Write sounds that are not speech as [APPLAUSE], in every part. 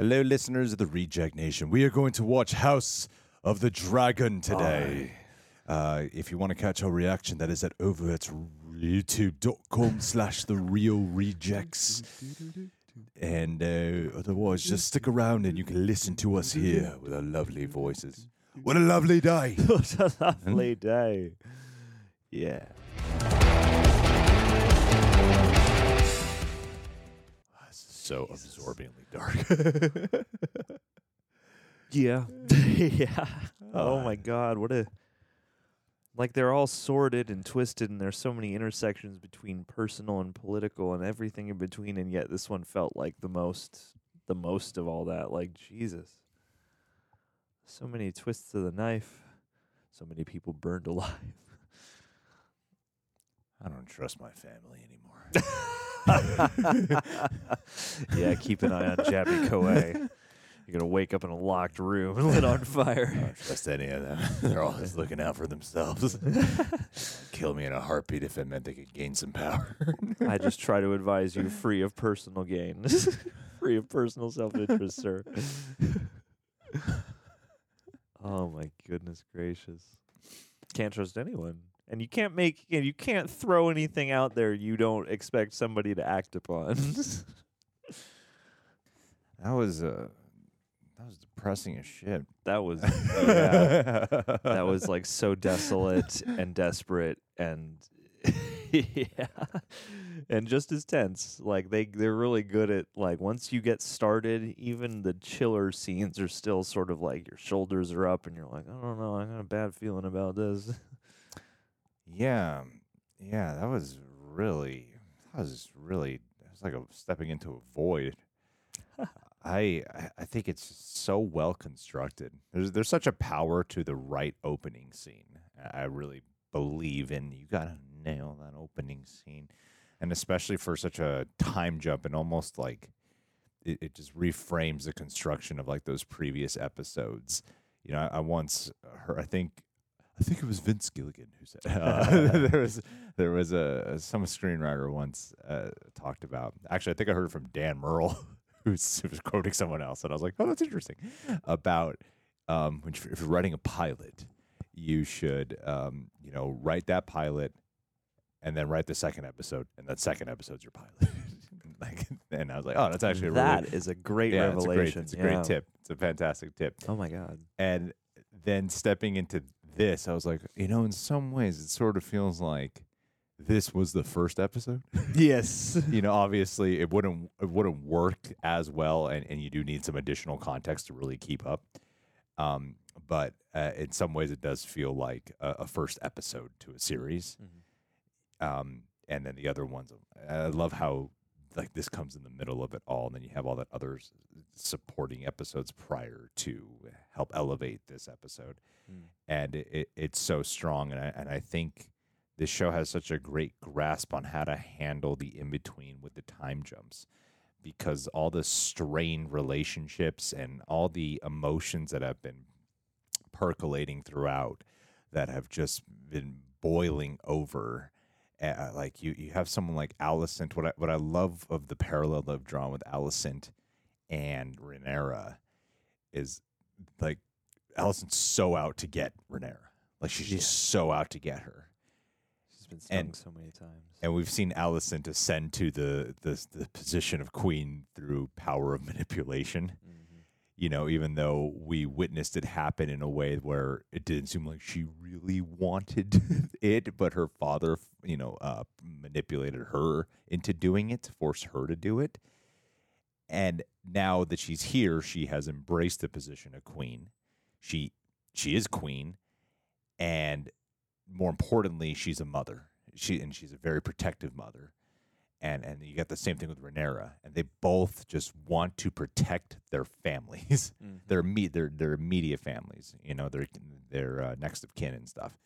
Hello, listeners of the Reject Nation. We are going to watch House of the Dragon today. Uh, if you want to catch our reaction, that is at over at youtube.com slash the real rejects. And uh, otherwise, just stick around and you can listen to us here with our lovely voices. What a lovely day. [LAUGHS] what a lovely day. Yeah. So absorbingly dark. [LAUGHS] Yeah. yeah. [LAUGHS] Oh my god, what a like they're all sorted and twisted and there's so many intersections between personal and political and everything in between and yet this one felt like the most the most of all that. Like Jesus. So many twists of the knife. So many people burned alive. I don't trust my family anymore. [LAUGHS] [LAUGHS] yeah, keep an eye on Jabby Koei. You're gonna wake up in a locked room and lit on fire. I don't trust any of them. [LAUGHS] They're always looking out for themselves. Kill me in a heartbeat if it meant they could gain some power. I just try to advise you free of personal gain, free of personal self interest, sir. oh my goodness gracious! Can't trust anyone, and you can't make and you can't throw anything out there you don't expect somebody to act upon. [LAUGHS] That was uh, that was depressing as shit. that was [LAUGHS] yeah, that was like so desolate and desperate and [LAUGHS] yeah. And just as tense. Like they they're really good at like once you get started even the chiller scenes are still sort of like your shoulders are up and you're like i don't know. I got a bad feeling about this Yeah, yeah, that was really, that was really, it was like a stepping into a void. [LAUGHS] I I- think it's so well constructed. There's there's such a power to the right opening scene. I I really believe in you got to nail that opening scene, and especially for such a time jump and almost like it, it just reframes the construction of like those previous episodes. You know, I, I once heard I think I think it was Vince Gilligan who said [LAUGHS] [LAUGHS] uh, [LAUGHS] there was there was a some screenwriter once uh, talked about. Actually, I think I heard it from Dan Merle, who's, who was quoting someone else, and I was like, "Oh, that's interesting." About um, when you, if you're writing a pilot, you should um, you know write that pilot, and then write the second episode, and that second episode's your pilot. like, and I was like, "Oh, that's actually a that really is a great yeah, it's a great, revelation it's a yeah. great tip. It's a fantastic tip." oh my god and then stepping into this, I was like, you know, in some ways, it sort of feels like this was the first episode. [LAUGHS] yes you know, obviously, it wouldn't it wouldn't work as well, and, and you do need some additional context to really keep up. Um, but uh, in some ways, it does feel like a, a first episode to a series. Um, and then the other ones, I love how like this comes in the middle of it all, and then you have all that other s- supporting episodes prior to help elevate this episode, Mm. and it, it, it's so strong, and I and I think this show has such a great grasp on how to handle the in between with the time jumps, because all the strained relationships and all the emotions that have been percolating throughout that have just been boiling over uh, like you you have someone like Alicent. What I what I love of the parallel that I've drawn with Alicent and Rhaenyra is like Alicent's so out to get Rhaenyra. Like she's just so out to get her. she's been stung And- so many times And we've seen Alicent ascend to the, the the position of queen through power of [LAUGHS] manipulation. You know, even though we witnessed it happen in a way where it didn't seem like she really wanted [LAUGHS] it, but her father, you know, uh, manipulated her into doing it to force her to do it. And now that she's here, she has embraced the position of queen. She she is queen, and more importantly, she's a mother. She and she's a very protective mother. And and you got the same thing with Rhaenyra, and they both just want to protect their families, [LAUGHS] Mhm. their me their their immediate families, you know, their their uh, next of kin and stuff.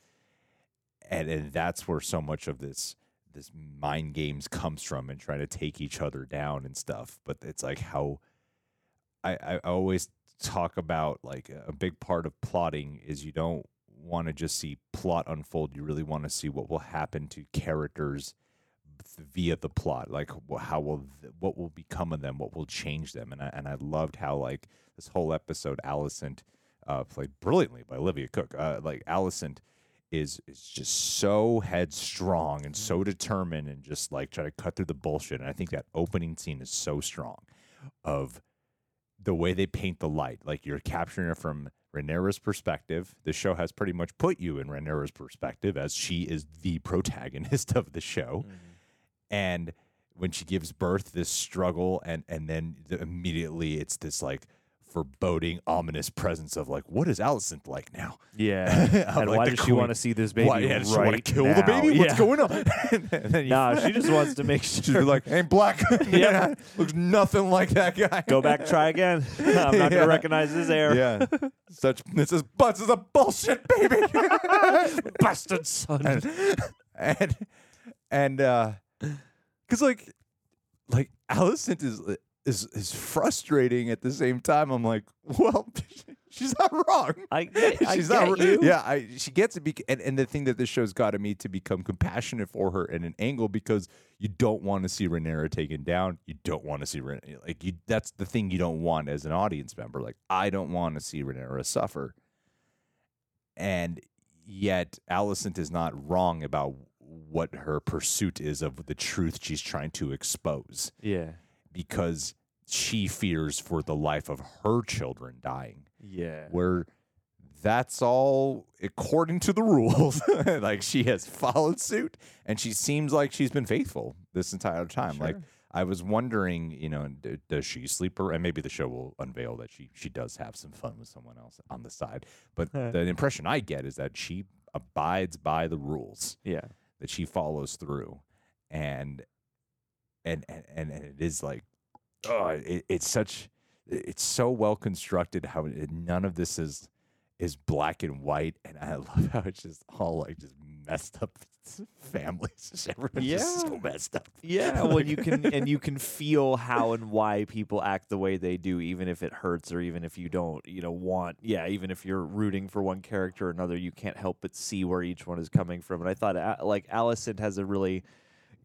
And and that's where so much of this this mind games comes from and trying to take each other down and stuff. But it's like how I, I always talk about like a big part of plotting is you don't want to just see plot unfold. You really want to see what will happen to characters via the plot. Like how will th- what will become of them? What will change them? And I and I loved how like this whole episode, Alicent, uh, played brilliantly by Olivia Cooke. Uh, like Alicent is is just so headstrong and so determined and just like try to cut through the bullshit. And I think that opening scene is so strong of the way they paint the light. Like you're capturing it from Rhaenyra's perspective. The show has pretty much put you in Rhaenyra's perspective as she is the [LAUGHS] protagonist of the show. And when she gives birth, this struggle, and and then the, immediately it's this like foreboding, ominous presence of like, what is Alicent like now? Yeah. [LAUGHS] And like, why does she want to see this baby Why yeah, does she want to kill now? the baby? What's Yeah. going on? [LAUGHS] [LAUGHS] and then you Nah, she just wants to make sure She's like, ain't black. yeah, looks nothing like that guy. Go back, try again. I'm not Yeah. gonna recognize his hair. Yeah, such this is butts is a bullshit baby. Bastard son. and and and uh, [LAUGHS] cause like like Alicent is uh, is is frustrating at the same time. I'm like, [LAUGHS] well, [LAUGHS] she's not wrong. I, she's not. you. Yeah, I, she gets it. Bec- and, and the thing that this show's got me to become compassionate for her in an angle because you don't want to see Rhaenyra taken down. You don't want to see Rhaenyra like you. That's the thing you don't want as an audience member. Like I don't want to see Rhaenyra suffer. And yet, Alicent is not wrong about what her pursuit is of the truth she's trying to expose Yeah. because she fears for the life of her children dying Yeah. where that's all according to the [LAUGHS] rules. [LAUGHS] like she has followed suit and she seems like she's been faithful this entire time. Like I was wondering, you know, d- does she sleep or And maybe the show will unveil that she she does have some fun with someone else on the side. But [LAUGHS] the impression I get is that she abides by the rules Yeah. That she follows through and and and and, it is like oh it, it's such it's so well constructed how none of this is is black and white and i [LAUGHS] love how it's just all like just messed up [LAUGHS] families everyone's just so Yeah. messed up Yeah, well, you can and you can feel how and why people act the way they do, even if it hurts or even if you don't, you know, want. Yeah, even if you're rooting for one character or another, you can't help but see where each one is coming from. And I thought, uh, like, Alicent has a really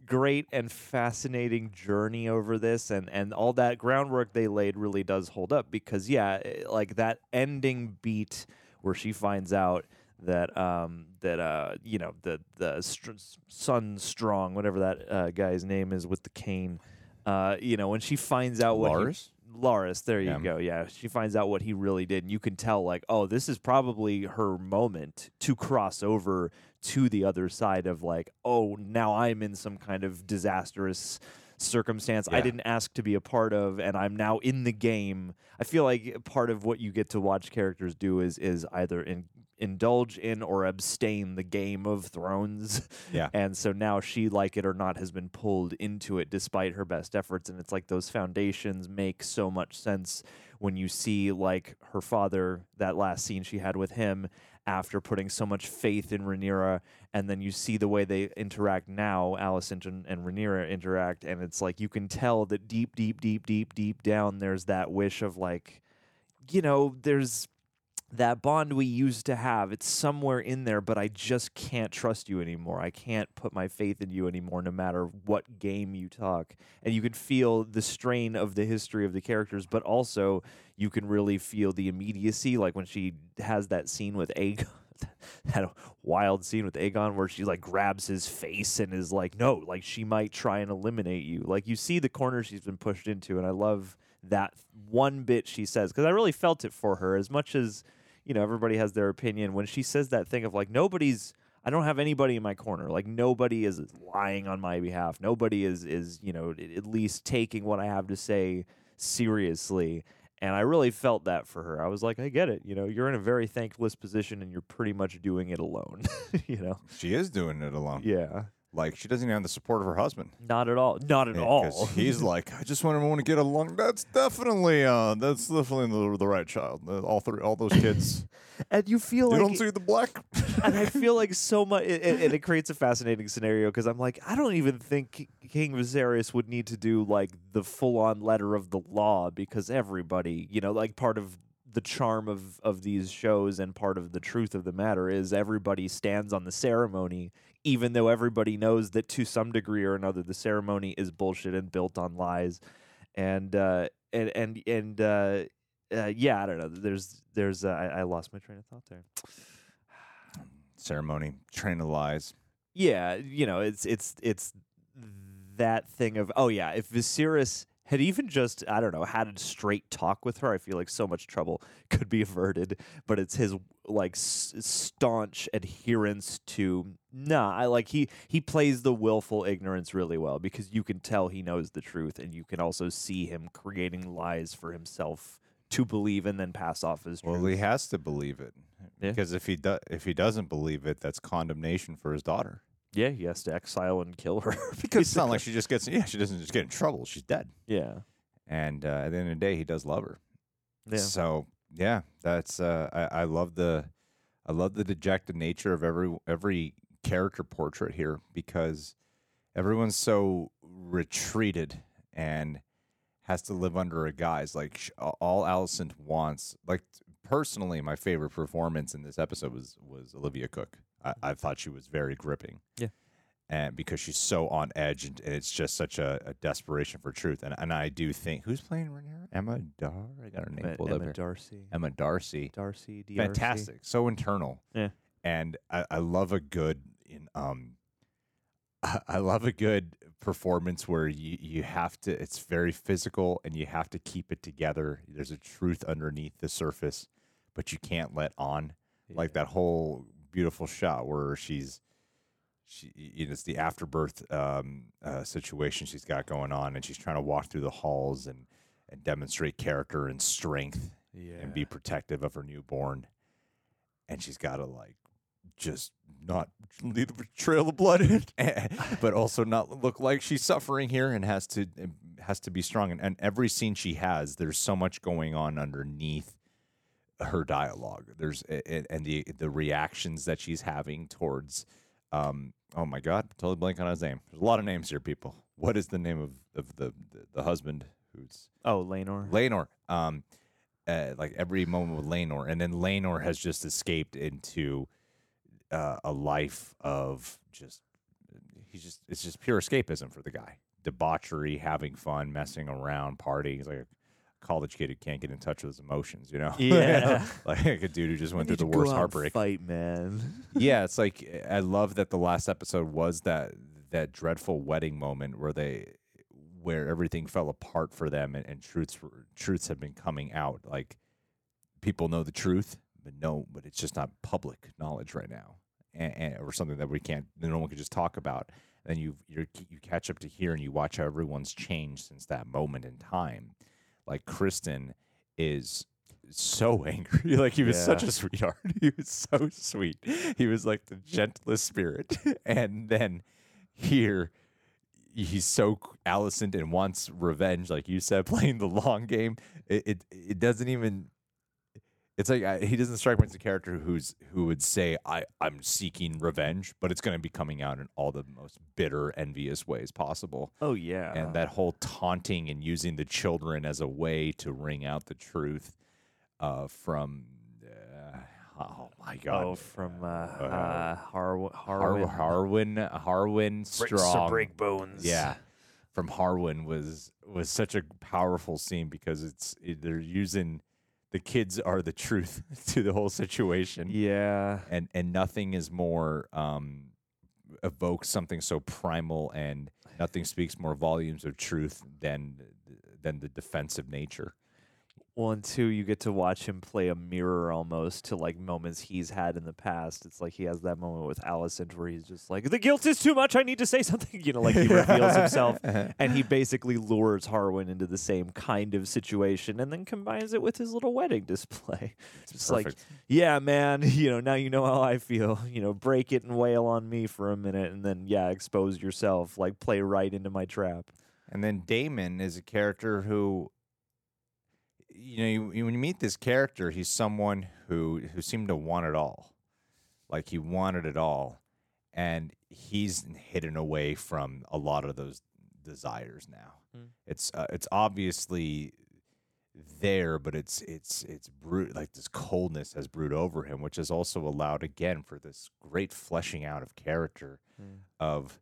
great and fascinating journey over this, and and all that groundwork they laid really does hold up because yeah, eh, like that ending beat where she finds out that um that uh you know the the str- sun strong whatever that uh, guy's name is with the cane uh you know when she finds out what he- Larys? There you Yeah. go. Yeah, she finds out what he really did, and you can tell, like, oh, this is probably her moment to cross over to the other side of, like, oh, now I'm in some kind of disastrous circumstance I didn't ask to be a part of, and I'm now in the game. I feel like part of what you get to watch characters do is is either in, indulge in or abstain the Game of Thrones. Yeah. [LAUGHS] And so now she, like it or not, has been pulled into it despite her best efforts. And it's like those foundations make so much sense when you see, like, her father, that last scene she had with him after putting so much faith in Rhaenyra. And then you see the way they interact now, Alicent and, and Rhaenyra interact. And it's like you can tell that deep, deep, deep, deep, deep down, there's that wish of, like, you know, there's that bond we used to have it's somewhere in there but i just can't trust you anymore. I can't put my faith in you anymore no matter what game you talk. And you can feel the strain of the history of the characters but also you can really feel the immediacy like when she has that scene with aegon [LAUGHS] that wild scene with aegon where she like grabs his face and is like no like she might try and eliminate you. Like you see the corner she's been pushed into and i love that one bit she says because i really felt it for her as much as you know everybody has their opinion. When she says that thing of like nobody's i don't have anybody in my corner. Like nobody is lying on my behalf. Nobody is is you know at least taking what i have to say seriously. And i really felt that for her. I was like i get it. You know you're in a very thankless position and you're pretty much doing it alone [LAUGHS] you know? She is doing it alone. Yeah like she doesn't even have the support of her husband not at all not at Yeah, all [LAUGHS] he's like, I just want everyone to get along. That's definitely, uh, that's definitely the, the right child. Uh, All three, all those kids. [LAUGHS] and you feel like you like don't see the black. [LAUGHS] and I feel like so much, it, it, and it creates a fascinating scenario because I'm like, I don't even think King Viserys would need to do like the full on letter of the law because everybody, you know, like part of the charm of of these shows and part of the truth of the matter is everybody stands on the ceremony even though everybody knows that to some degree or another the ceremony is bullshit and built on lies. And uh and and and uh, uh yeah i don't know. There's there's uh, I, I lost my train of thought there. Ceremony, train of lies. yeah you know it's it's it's that thing of oh yeah if Viserys had even just I don't know had a straight talk with her I feel like so much trouble [LAUGHS] could be averted but it's his like s- staunch adherence to nah I like he he plays the willful ignorance really well because you can tell he knows the truth and you can also see him creating lies for himself to believe and then pass off as Well, he has to believe it Yeah. because if he do- if he doesn't believe it, that's condemnation for his daughter. Yeah he has to exile and kill her [LAUGHS] Because it's not like she just gets yeah she doesn't just get in trouble. She's dead. yeah And uh, at the end of the day, he does love her. yeah So yeah, that's uh, I, I love the I love the dejected nature of every every character portrait here because everyone's so retreated and has to live under a guise. Like sh- all Alicent wants, like personally, my favorite performance in this episode was was Olivia Cooke. I, I thought she was very gripping. Yeah. And because she's so on edge, and, and it's just such a, a desperation for truth, and and I do think who's playing Rhaenyra? Emma Dar. I got her name Emma, up Emma. Darcy Emma D'Arcy. Darcy DRC. Fantastic. So internal. Yeah. And I, I love a good in um [LAUGHS] I, I love a good performance where you, you have to it's very physical and you have to keep it together. There's a truth underneath the surface, but you can't let on. Like that whole beautiful shot where she's she you know, it's the afterbirth um, uh, situation she's got going on, and she's trying to walk through the halls and and demonstrate character and strength yeah. and be protective of her newborn. And she's got to like just not leave a trail of blood, [LAUGHS] but also not look like she's suffering here, and has to has to be strong. And, and every scene she has, there's so much going on underneath her dialogue. There's a- a- and the the reactions that she's having towards. Um, oh my God, totally blank on his name. There's a lot of names here, people. What is the name of, of the, the the husband who's Oh, Laenor. Laenor. Um, uh, like every moment with Laenor, and then Laenor has just escaped into uh, a life of just he's just it's just pure escapism for the guy. Debauchery, having fun, messing around, partying. He's like college kid who can't get in touch with his emotions. You know, [LAUGHS] Yeah. [LAUGHS] like a dude who just went through the worst heartbreak. Fight, man. [LAUGHS] yeah, it's like I love that the last episode was that that dreadful wedding moment where they where everything fell apart for them and, and truths were, truths have been coming out. Like people know the truth, but no, but it's just not public knowledge right now, and, and or something that we can't, no one can just talk about. You you you catch up to here and you watch how everyone's changed since that moment in time. Like Criston is so [LAUGHS] angry. Like he was such a sweetheart. [LAUGHS] He was so sweet. He was like the gentlest spirit. [LAUGHS] and then here he's so Allison and wants revenge, like you said, playing the long game. It it, it doesn't even. It's like I, he doesn't strike me as a character who's who would say I I'm seeking revenge, but it's going to be coming out in all the most bitter, envious ways possible Oh yeah. and that whole taunting and using the children as a way to wring out the truth uh, from uh, oh my god oh from uh, uh, Har- Harwin. Harwin Harwin Break- so Strong break bones. yeah from Harwin was was such a powerful scene because it's it, they're using the kids are the truth [LAUGHS] to the whole situation Yeah. and and nothing is more um evokes something so primal and nothing speaks more volumes of truth than than the defensive nature Well, and two, you get to watch him play a mirror almost to like moments he's had in the past. It's like he has that moment with Alicent where he's just like, "The guilt is too much. I need to say something." [LAUGHS] You know, like he reveals himself, [LAUGHS] and he basically lures Harwin into the same kind of situation, and then combines it with his little wedding display. [LAUGHS] It's just like, yeah, man, you know, now you know how I feel. You know, break it and wail on me for a minute, and then yeah, expose yourself. Like play right into my trap. and then Daemon is a character who you know you, you- when you meet this character he's someone who who seemed to want it all. Like he wanted it all and he's hidden away from a lot of those desires now. Mm. it's uh, it's obviously there, but it's it's it's brute like this coldness has brewed over him, which has also allowed again for this great fleshing out of character of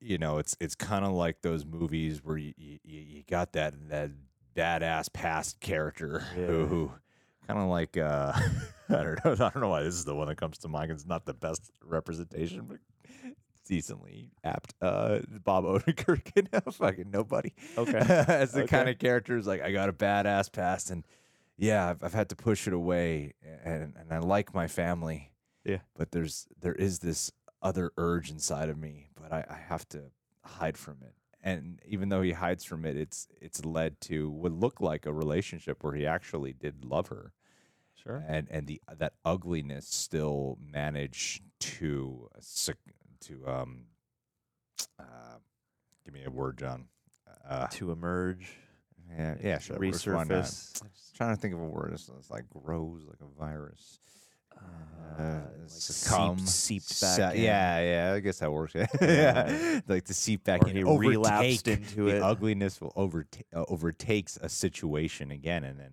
you know it's it's kind of like those movies where you, you you got that that badass past character Yeah. who, kind of like uh [LAUGHS] I don't know I don't know why this is the one that comes to mind. It's not the best representation, but decently apt. Uh, Bob Odenkirk in uh, fucking nobody. Okay. [LAUGHS] as the kind Okay. of characters like I got a badass past and yeah, I've, I've had to push it away and and I like my family. Yeah. But there's there is this other urge inside of me, but I, I have to hide from it. And even though he hides from it, it's it's led to what looked like a relationship where he actually did love her. Sure. and and the that ugliness still managed to to um uh give me a word john. Uh To emerge, yeah yeah sure resurface. trying to think of a word. It's, it's like grows like a virus Uh, uh, like seeped, seeped se- back. in. yeah yeah i guess that works [LAUGHS] yeah, Yeah. like to seep back Or in overtake, relapsed into the it. ugliness will overtake uh, overtakes a situation again and then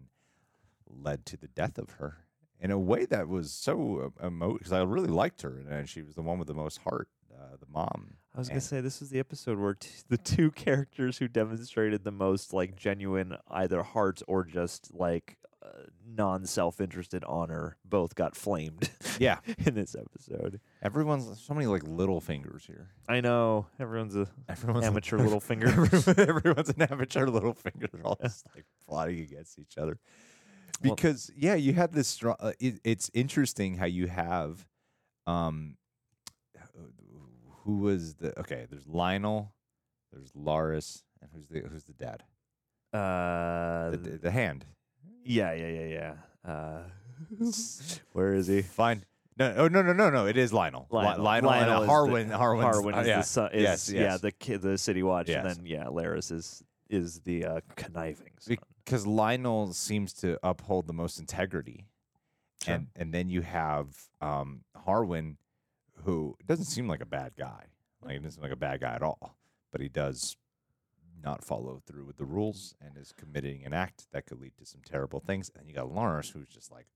led to the death of her in a way that was so emotional because I really liked her and she was the one with the most heart, uh, the mom. I was gonna say this was the episode where t- the two [LAUGHS] characters who demonstrated the most like genuine either heart or just like uh, non-self-interested honor both got flamed [LAUGHS] Yeah, in this episode. everyone's so many like little fingers here. I know everyone's a Everyone's amateur [LAUGHS] little finger. Everyone's an amateur little finger, They're all just like [LAUGHS] plotting against each other. Well- Because yeah, you have this strong. Uh, it, it's interesting how you have, um, who was the okay? There's Lyonel, there's Larys, and who's the who's the dad? Uh, The, the, the hand. Yeah, yeah, yeah, yeah. Uh, [LAUGHS] where is he? Fine. No, oh, no, no, no, no. It is Lyonel. Lyonel. Lyonel, Lyonel and is the- Harwin. Harwin's- Harwin uh, is yeah. the son. Is, Yes, Yeah, the kid, the city watch, Yes. and then yeah, Larys is is the uh, conniving. Son. because Lyonel seems to uphold the most integrity, Sure. and and then you have um, Harwin, who doesn't seem like a bad guy. Like he doesn't seem like a bad guy at all, but he does not follow through with the rules and is committing an act that could lead to some terrible things. And you got Lawrence, who's just like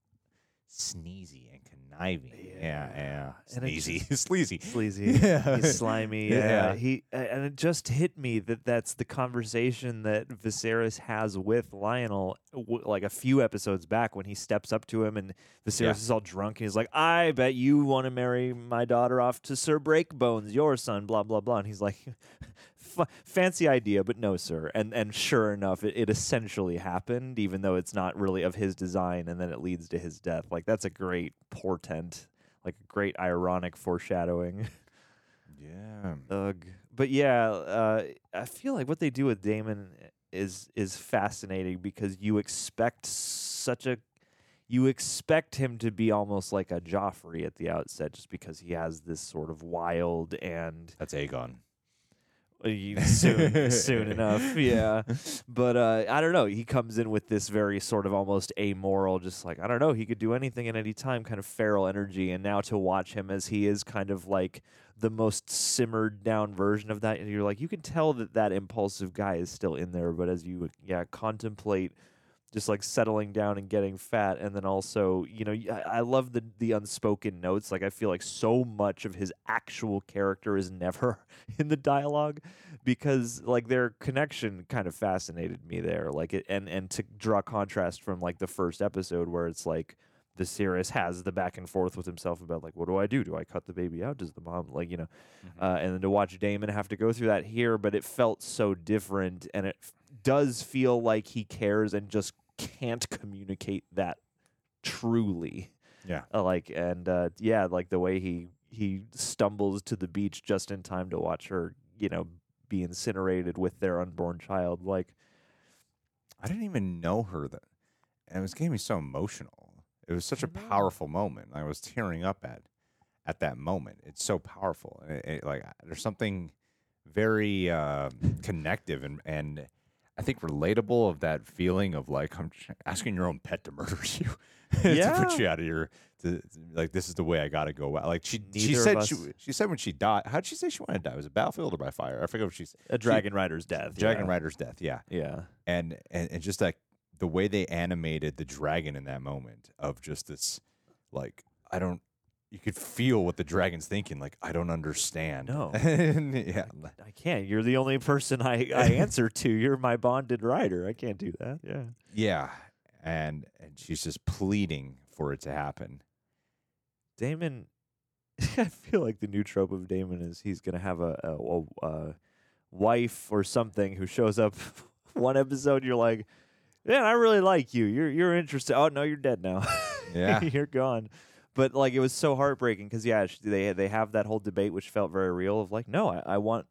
sneezy and conniving. Yeah, yeah, it sneezy, just- [LAUGHS] sleazy. sleazy. [LAUGHS] Yeah. He's slimy. Yeah. Yeah. He and it just hit me that that's the conversation that Viserys has with Lyonel, w- like a few episodes back when he steps up to him and Viserys Yeah. is all drunk. And he's like, "I bet you want to marry my daughter off to Sir Breakbones, your son." Blah blah blah. And he's like. "F- Fancy idea, but no, sir. And and sure enough, it, it essentially happened, even though it's not really of his design, and then it leads to his death. Like that's a great portent, like a great ironic foreshadowing. [LAUGHS] Yeah. Ugh. But yeah, uh, I feel like what they do with Daemon is is fascinating because you expect such a you expect him to be almost like a Joffrey at the outset, just because he has this sort of wild and That's Aegon. Soon soon [LAUGHS] enough, yeah. But uh, I don't know. He comes in with this very sort of almost amoral, just like I don't know. He could do anything at any time, kind of feral energy. And now to watch him as he is kind of like the most simmered down version of that, and you're like, you can tell that that impulsive guy is still in there. But as you yeah contemplate. Just like settling down and getting fat, and then also, you know, I love the the unspoken notes. Like I feel like so much of his actual character is never [LAUGHS] in the dialogue, because like their connection kind of fascinated me there like it and and to draw contrast from like the first episode where it's like Viserys has the back and forth with himself about like what do I do do I cut the baby out does the mom like you know uh, and then to watch Daemon have to go through that here but it felt so different and it f- does feel like he cares and just can't communicate that truly Yeah. uh, like and uh, yeah like the way he he stumbles to the beach just in time to watch her you know be incinerated with their unborn child like I didn't even know her that, and it was getting me so emotional. It was such a powerful moment. I was tearing up at at that moment. It's so powerful. It, it- like there's something very uh, connective and and I think relatable of that feeling of like I'm asking your own pet to murder [LAUGHS] you [LAUGHS] to put you out of your to, like this is the way I got to go out. Like she she Neither of said us- she she said when she died. How did she say she wanted to die? Was it battlefield or by fire? I forget what she's A dragon rider's death. Dragon yeah. Rider's death. Yeah, Yeah. and and and just like the way they animated the dragon in that moment of just this like I don't. You could feel what the dragon's thinking. Like I don't understand. No. [LAUGHS] Yeah. I can't. You're the only person I, I [LAUGHS] answer to. You're my bonded rider. I can't do that. Yeah. Yeah, and and she's just pleading for it to happen. Daemon, [LAUGHS] I feel like the new trope of Daemon is he's gonna have a a, a, a wife or something who shows up one episode. You're like, man, I really like you. You're you're interested. Oh no, you're dead now. Yeah. you're gone. But like it was so heartbreaking because yeah, they they have that whole debate which felt very real of like, no, I, I want.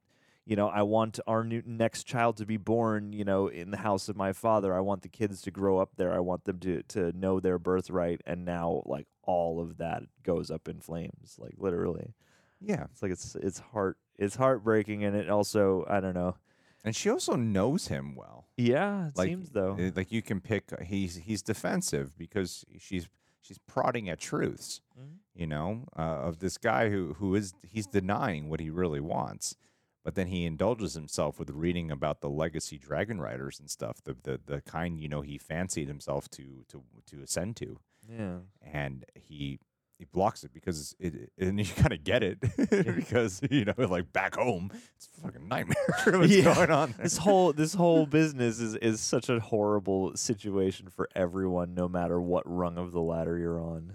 You know, I want our new next child to be born, you know, in the house of my father. I want the kids to grow up there. I want them to to know their birthright. And now, like all of that goes up in flames, like literally. Yeah, It's like it's it's heart it's heartbreaking, and it also I don't know. and she also knows him well. Yeah, it Like, seems though. Uh, Like you can pick. He's he's defensive because she's she's prodding at truths. Mhm. You know, uh, of this guy who who is he's denying what he really wants, but then he indulges himself with reading about the legacy dragon riders and stuff. The the the kind you know he fancied himself to to to ascend to. yeah, and he he blocks it because it and [LAUGHS] you kind of get it [LAUGHS] because you know like back home it's a fucking nightmare [LAUGHS] what's Yeah. going on there. this whole this whole business is is such a horrible situation for everyone, no matter what rung of the ladder you're on.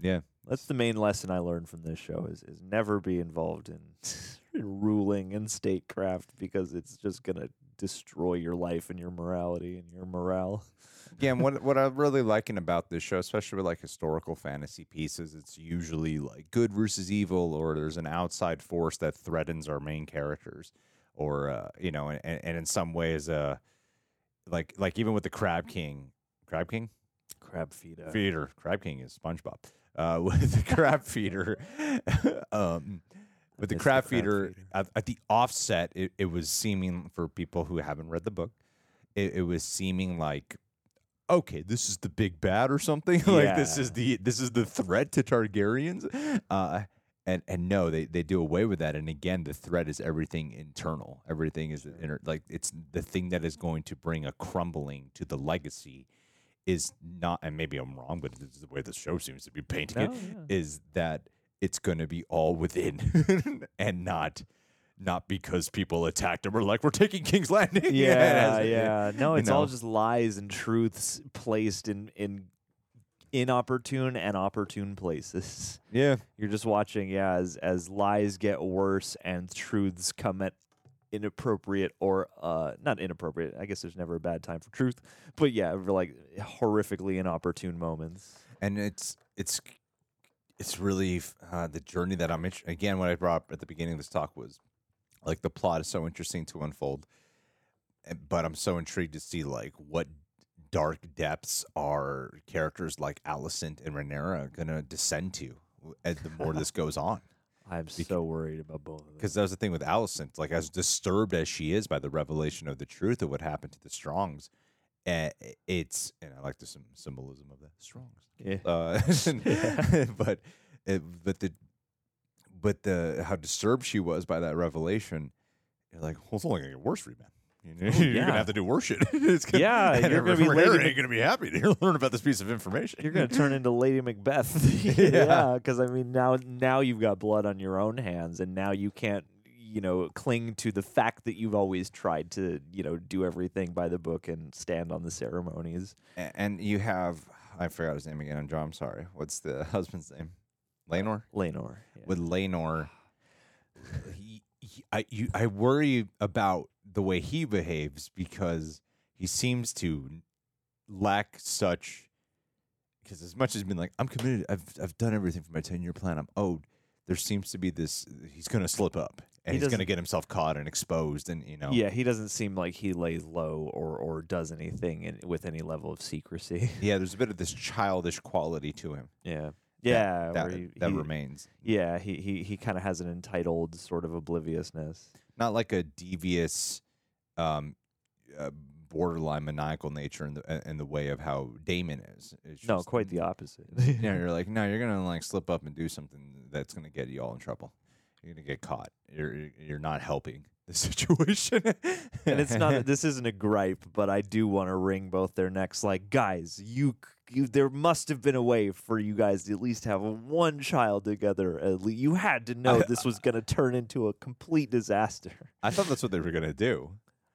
yeah That's the main lesson I learned from this show is is never be involved in, in ruling and statecraft because it's just gonna destroy your life and your morality and your morale. Yeah and what what i'm really liking about this show especially with like historical fantasy pieces it's usually like good versus evil or there's an outside force that threatens our main characters or uh, you know and, and in some ways uh like like even with the crab king crab king Crab feeder. feeder. Crab King is SpongeBob. Uh, [LAUGHS] with the crab [LAUGHS] feeder, [LAUGHS] um, with the miss the crab crab feeder feeder. at, at the offset, it, it was seeming for people who haven't read the book, it, it was seeming like, okay, this is the big bad or something. [LAUGHS] like this is the this is the threat to Targaryens. Uh, and and no, they they do away with that. And again, the threat is everything internal. Everything is inner, like it's the thing that is going to bring a crumbling to the legacy. Is not, and maybe I'm wrong, but this is the way the show seems to be painting it yeah. is that it's going to be all within [LAUGHS] and not not because people attacked him or like we're taking King's Landing. [LAUGHS] yeah, yeah. No, you it's all just lies and truths placed in in inopportune and opportune places. yeah. You're just watching, yeah, as as lies get worse and truths come at inappropriate or uh not inappropriate. I guess there's never a bad time for truth, but yeah, for like horrifically inopportune moments. and it's it's it's really uh, the journey that I'm again what I brought up at the beginning of this talk was like the plot is so interesting to unfold, but I'm so intrigued to see like what dark depths are characters like Alicent and Rhaenyra gonna descend to as the more this goes on. [LAUGHS] I'm so worried about both of them. Because that was the thing with Alicent, like as disturbed as she is by the revelation of the truth of what happened to the Strongs, uh, it's and I like the sym- symbolism of the Strongs. Yeah. Uh, [LAUGHS] [LAUGHS] but it, but the but the how disturbed she was by that revelation, you're like, well, it's only gonna get worse for you, man. You know, [LAUGHS] oh, you're yeah. gonna have to do worse shit. [LAUGHS] it's gonna, Yeah, and you're gonna be [LAUGHS] Lady gonna be happy to learn about this piece of information. You're gonna turn into Lady Macbeth. Yeah. yeah, because I mean now now you've got blood on your own hands, and now you can't you know cling to the fact that you've always tried to you know do everything by the book and stand on the ceremonies. A- and you have I forgot his name again. I'm John. I'm sorry. What's the husband's name? Laenor. Lenor. yeah. With Laenor, he, he, I you, I worry about the way he behaves because he seems to lack such. Because as much as being like I'm committed, I've I've done everything for my ten year plan. I'm owed. There seems to be this. He's gonna slip up, and He he's gonna get himself caught and exposed, and you know. Yeah, he doesn't seem like he lays low or or does anything in, with any level of secrecy. Yeah, [LAUGHS] there's a bit of this childish quality to him. yeah, yeah, that, where he, that he- remains. yeah. He he he kind of has an entitled sort of obliviousness. not like a devious um uh, borderline maniacal nature in the in the way of how Daemon is. It's no, quite the opposite. [LAUGHS] Yeah, [LAUGHS] you're like, no, you're gonna like slip up and do something that's gonna get you all in trouble. You're gonna get caught. You're you're not helping the [LAUGHS] situation. and it's not [LAUGHS] this isn't a gripe, but I do want to wring both their necks. Like, guys, you, you there must have been a way for you guys to at least have one child together. At least you had to know this was going to turn into a complete disaster. I thought that's what they were gonna do.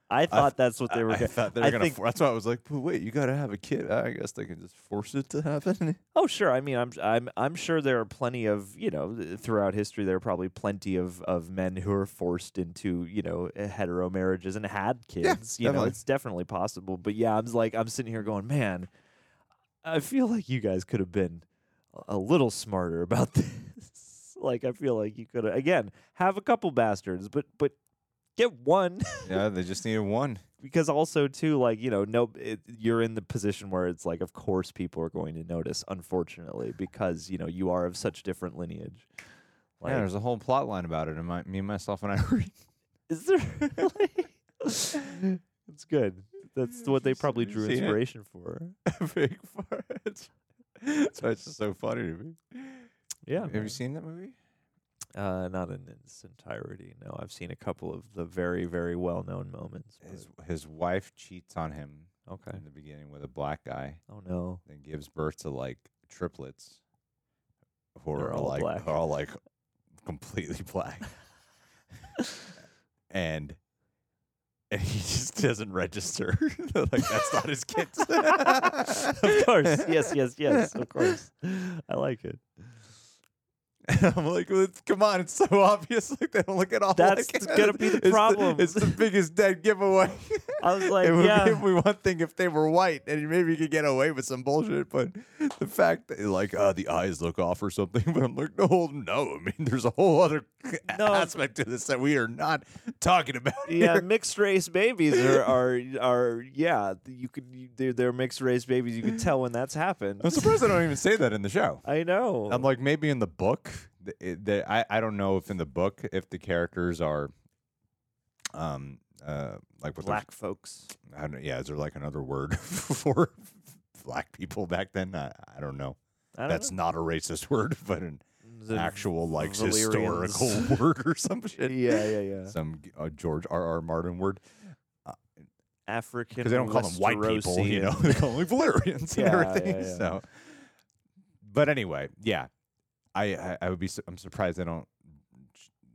I thought that's what they were. I, I thought they were I gonna. think- for- that's why I was like, but wait, you gotta have a kid. I guess they can just force it to happen. [LAUGHS] Oh, sure. I mean, I'm I'm I'm sure there are plenty of you know throughout history there are probably plenty of of men who are forced into you know eh, hetero marriages and had kids. you know, definitely. it's definitely possible. But yeah, I'm like I'm sitting here going, man, I feel like you guys could have been a- a little smarter about [LAUGHS] this. like I feel like you could have again have a couple bastards, but but get one. [LAUGHS] yeah, they just needed one. because also too like you know no it, you're in the position where it's like of course people are going to notice unfortunately because you know you are of such different lineage like yeah, there's a whole plot line about it, and my, me, myself, and I [LAUGHS] is there really [LAUGHS] it's good that's what they probably drew seen it? inspiration for Big fart. so it's just so funny to me. yeah Have man. you seen that movie? Uh not in its entirety no. I've seen a couple of the very very well-known moments but- His his wife cheats on him okay. in the beginning with a black guy, oh no. Then gives birth to like triplets, who They're are all like black. are all like completely [LAUGHS] black, [LAUGHS] and and [LAUGHS] he just doesn't register. Like that's not his kids. of course. Yes yes yes. Of course. I like it And I'm like, well, it's- come on, it's so [LAUGHS] obvious. Like they don't look at all. That's like, gonna be the it's problem. it's the biggest dead giveaway. [LAUGHS] I was like, it would yeah. be one thing if they were white, and maybe you could get away with some bullshit. But the fact that like, uh, the eyes look off or something. [LAUGHS] But I'm like, no, no. I mean, there's a whole other No. aspect to this that we are not talking about. yeah, here. mixed race babies are are are yeah. You could you, they're, they're mixed race babies. You could tell when that's happened. I'm surprised they don't even say that in the show. I know. I'm like maybe in the book. The, it- the, I I don't know if in the book if the characters are, um, uh, like what they're- black folks. I don't, yeah, is there like another word [LAUGHS] for black people back then? I, I don't know. I don't That's not a racist [LAUGHS] word, but an. Actual like Valyrians. historical [LAUGHS] word or some shit. yeah, yeah, yeah. Some uh, George R. R. Martin word African because they don't call them white people, you know, they call them like Valyrians and Yeah, everything. yeah, yeah. So, but anyway, yeah, I, I I would be su- I'm surprised they don't.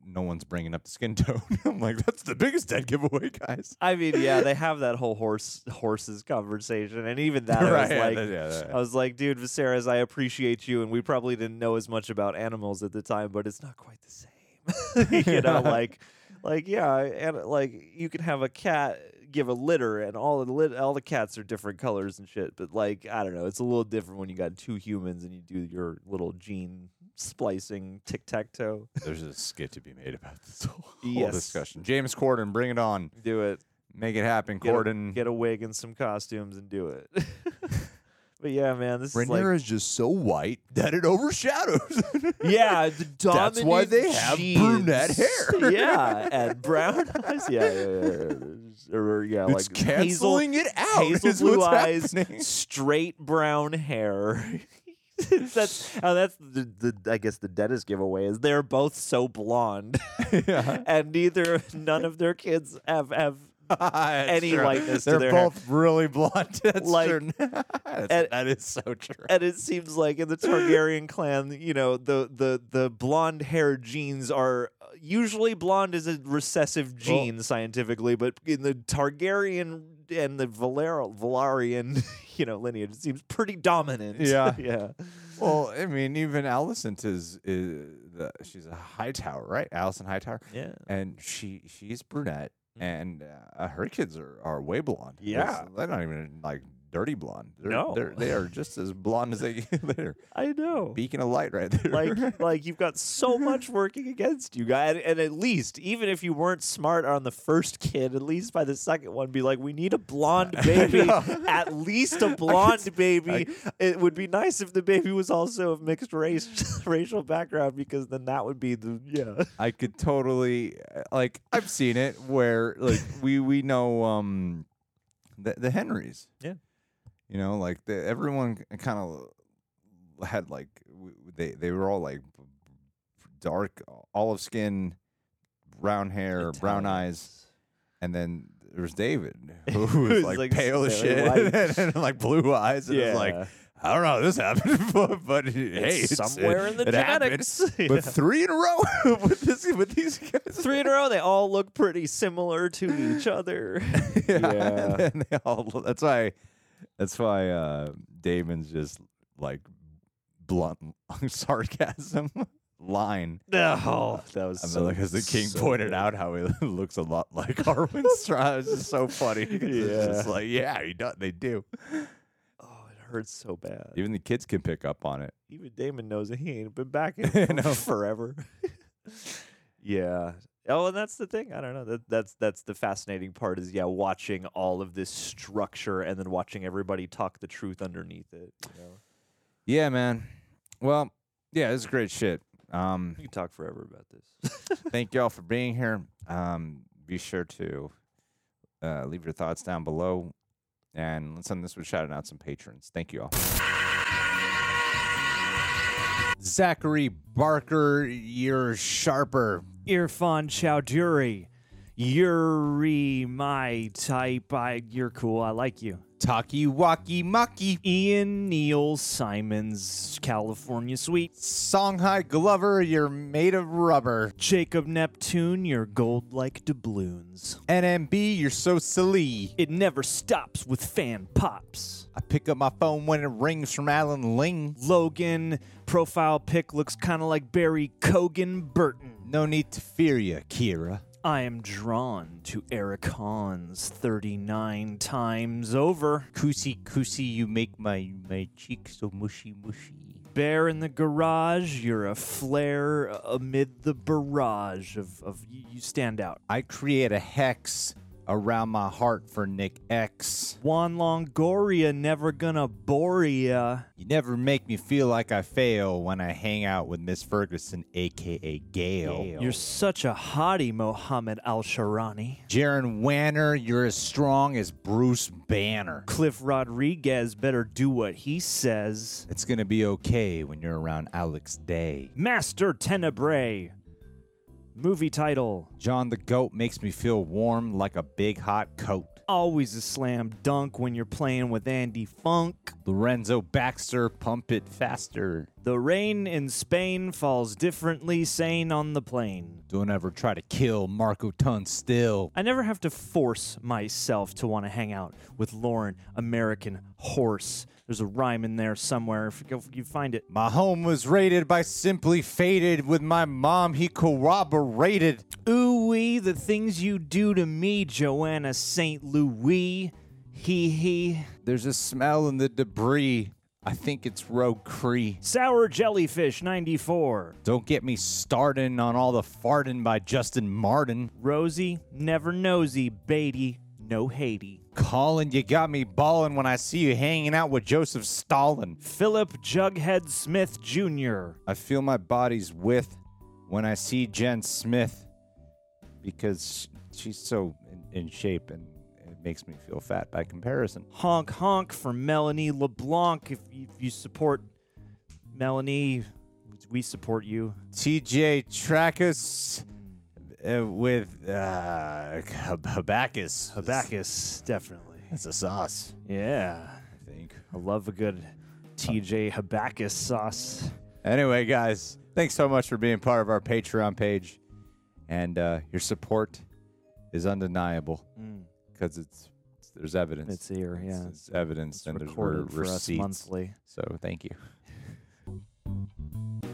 No one's bringing up the skin [LAUGHS] tone. I'm like, that's the biggest dead giveaway, guys. I mean, yeah, they [LAUGHS] have that whole horse horses conversation, and even that I was yeah, like, that- yeah, that- I was like, dude, Viserys, I appreciate you, and we probably didn't know as much about animals at the time, but it's not quite the same. [LAUGHS] you know, like, like yeah, and like you can have a cat give a litter, and all the lit- all the cats are different colors and shit, but like I don't know, it's a little different when you got two humans and you do your little gene splicing tic tac toe. There's a skit to be made about this whole, [LAUGHS] whole Yes. discussion. James Corden, bring it on. Do it. Make it happen, Get a, Corden. get a wig and some costumes and do it. [LAUGHS] but yeah, man, this is like is just so white that it overshadows. [LAUGHS] Yeah, the That's why they have brunette hair. yeah, and brown eyes. Yeah, yeah, yeah. Or, yeah, it's like hazel, canceling it out. hazel blue eyes, happening. straight brown hair. [LAUGHS] that's oh, that's the, the I guess the deadest giveaway is they're both so blonde, yeah. [LAUGHS] and neither none of their kids have have [LAUGHS] any true. lightness They're their hair. both really blonde. That's Like- true. That's- and- that is so true. and it seems like in the Targaryen clan, you know, the the the blonde hair genes are usually blonde is a recessive gene scientifically, but in the Targaryen and the Valar- Valyrian, [LAUGHS] you know, lineage, seems pretty dominant. Yeah. [LAUGHS] yeah. Well, I mean, even Alicent is, is the, she's a Hightower, right? Alicent Hightower, Yeah. and she she's brunette, Mm. and uh, her kids are, are way blonde. Yeah. they're not even like dirty blonde. They're, No. they're, they are just as blonde as they [LAUGHS] they're I know. beacon of light right there. like [LAUGHS] like you've got so much working against you guys and, and at least even if you weren't smart on the first kid at least by the second one be like we need a blonde [LAUGHS] baby at least a blonde baby it would be nice if the baby was also of mixed race racial background because then that would be the yeah I could totally uh, like I've seen it where like we we know um the, the Henrys. Yeah. You know, like the, everyone kind of had like they they were all like dark olive skin, brown hair, brown eyes, and then there was David [LAUGHS] who was like, like, pale as shit [LAUGHS] white. and, like blue eyes, and it's like Yeah. I don't know how this happened, [LAUGHS] but, but hey, it's, somewhere in the it happened. genetics. But three in a row with this with these guys. Three in a row, they all look pretty similar to each other. Yeah. and they all, that's why that's why uh Daemon's just like blunt [LAUGHS] sarcasm line. Oh, [LAUGHS] that was I mean, so, like as the king so pointed good. out how he [LAUGHS] looks a lot like Arwen Strauss. It's just so funny. It's just Yeah. like, yeah, he does, they do. Oh, it hurts so bad. Even the kids can pick up on it. Even Daemon knows that he ain't been back in forever. yeah. Oh, and that's the thing. I don't know. That that's that's the fascinating part is yeah, watching all of this structure and then watching everybody talk the truth underneath it. You know, Yeah, man. Well, yeah, this is great shit. Um, we can talk forever about this. [LAUGHS] thank y'all for being here. Um, be sure to uh, leave your thoughts down below, and let's end this with shouting out some patrons. Thank you all. Zachary Barker, you're sharper. Irfan Chowdhury, Yuri, my type. I, you're cool. I like you. Taki Waki Maki. Ian Neil Simons, California Sweet. Songhai Glover, you're made of rubber. Jacob Neptune, you're gold like doubloons. NMB, you're so silly. It never stops with fan pops. I pick up my phone when it rings from Alan Ling. Logan, profile pic looks kind of like Barry Keoghan Burton. No need to fear you, Kira. I am drawn to Eric Hans 39 times over. Kusi Kusi, you make my my cheeks so mushy mushy. Bear in the garage, you're a flare amid the barrage of, of you stand out. I create a hex around my heart for Nick X. Juan Longoria never gonna bore ya. You never make me feel like I fail when I hang out with Miss Ferguson, aka Gail. You're such a hottie, Mohammed Al Sharani. Jaron Wanner, you're as strong as Bruce Banner. Cliff Rodriguez better do what he says. It's gonna be okay when you're around Alex Day. Master Tenebrae. Movie title. John the Goat makes me feel warm like a big hot coat. Always a slam dunk when you're playing with Andy Funk. Lorenzo Baxter, pump it faster. The rain in Spain falls differently sane on the plane. Don't ever try to kill Marco Tunstall. I never have to force myself to want to hang out with Lauren, American Horse. There's a rhyme in there somewhere. If you- if you find it. My home was raided by Simply Faded. With my mom, he corroborated. Ooh wee, the things you do to me, Joanna St. Louis. Hee hee. There's a smell in the debris. I think it's Rogue Cree. Sour Jellyfish 94. Don't get me starting on all the farting by Justin Martin. Rosie, never nosy, Beatty, no Haiti. Colin, you got me balling when I see you hanging out with Joseph Stalin. Philip Jughead Smith Jr. I feel my body's width when I see Jen Smith because she's so in, in shape and makes me feel fat by comparison. Honk honk for Melanie LeBlanc. If you, if you support Melanie, we support you. TJ Trackus uh, with uh, Hab- Habacus. Definitely. That's a sauce, Yeah. I think. I love a good TJ Habakkuk sauce. Anyway, guys, thanks so much for being part of our Patreon page. And uh, your support is undeniable Mm, because it's, it's there's evidence. it's here, It's- yeah. It's evidence It's and there's re- receipts. monthly. So thank you. [LAUGHS]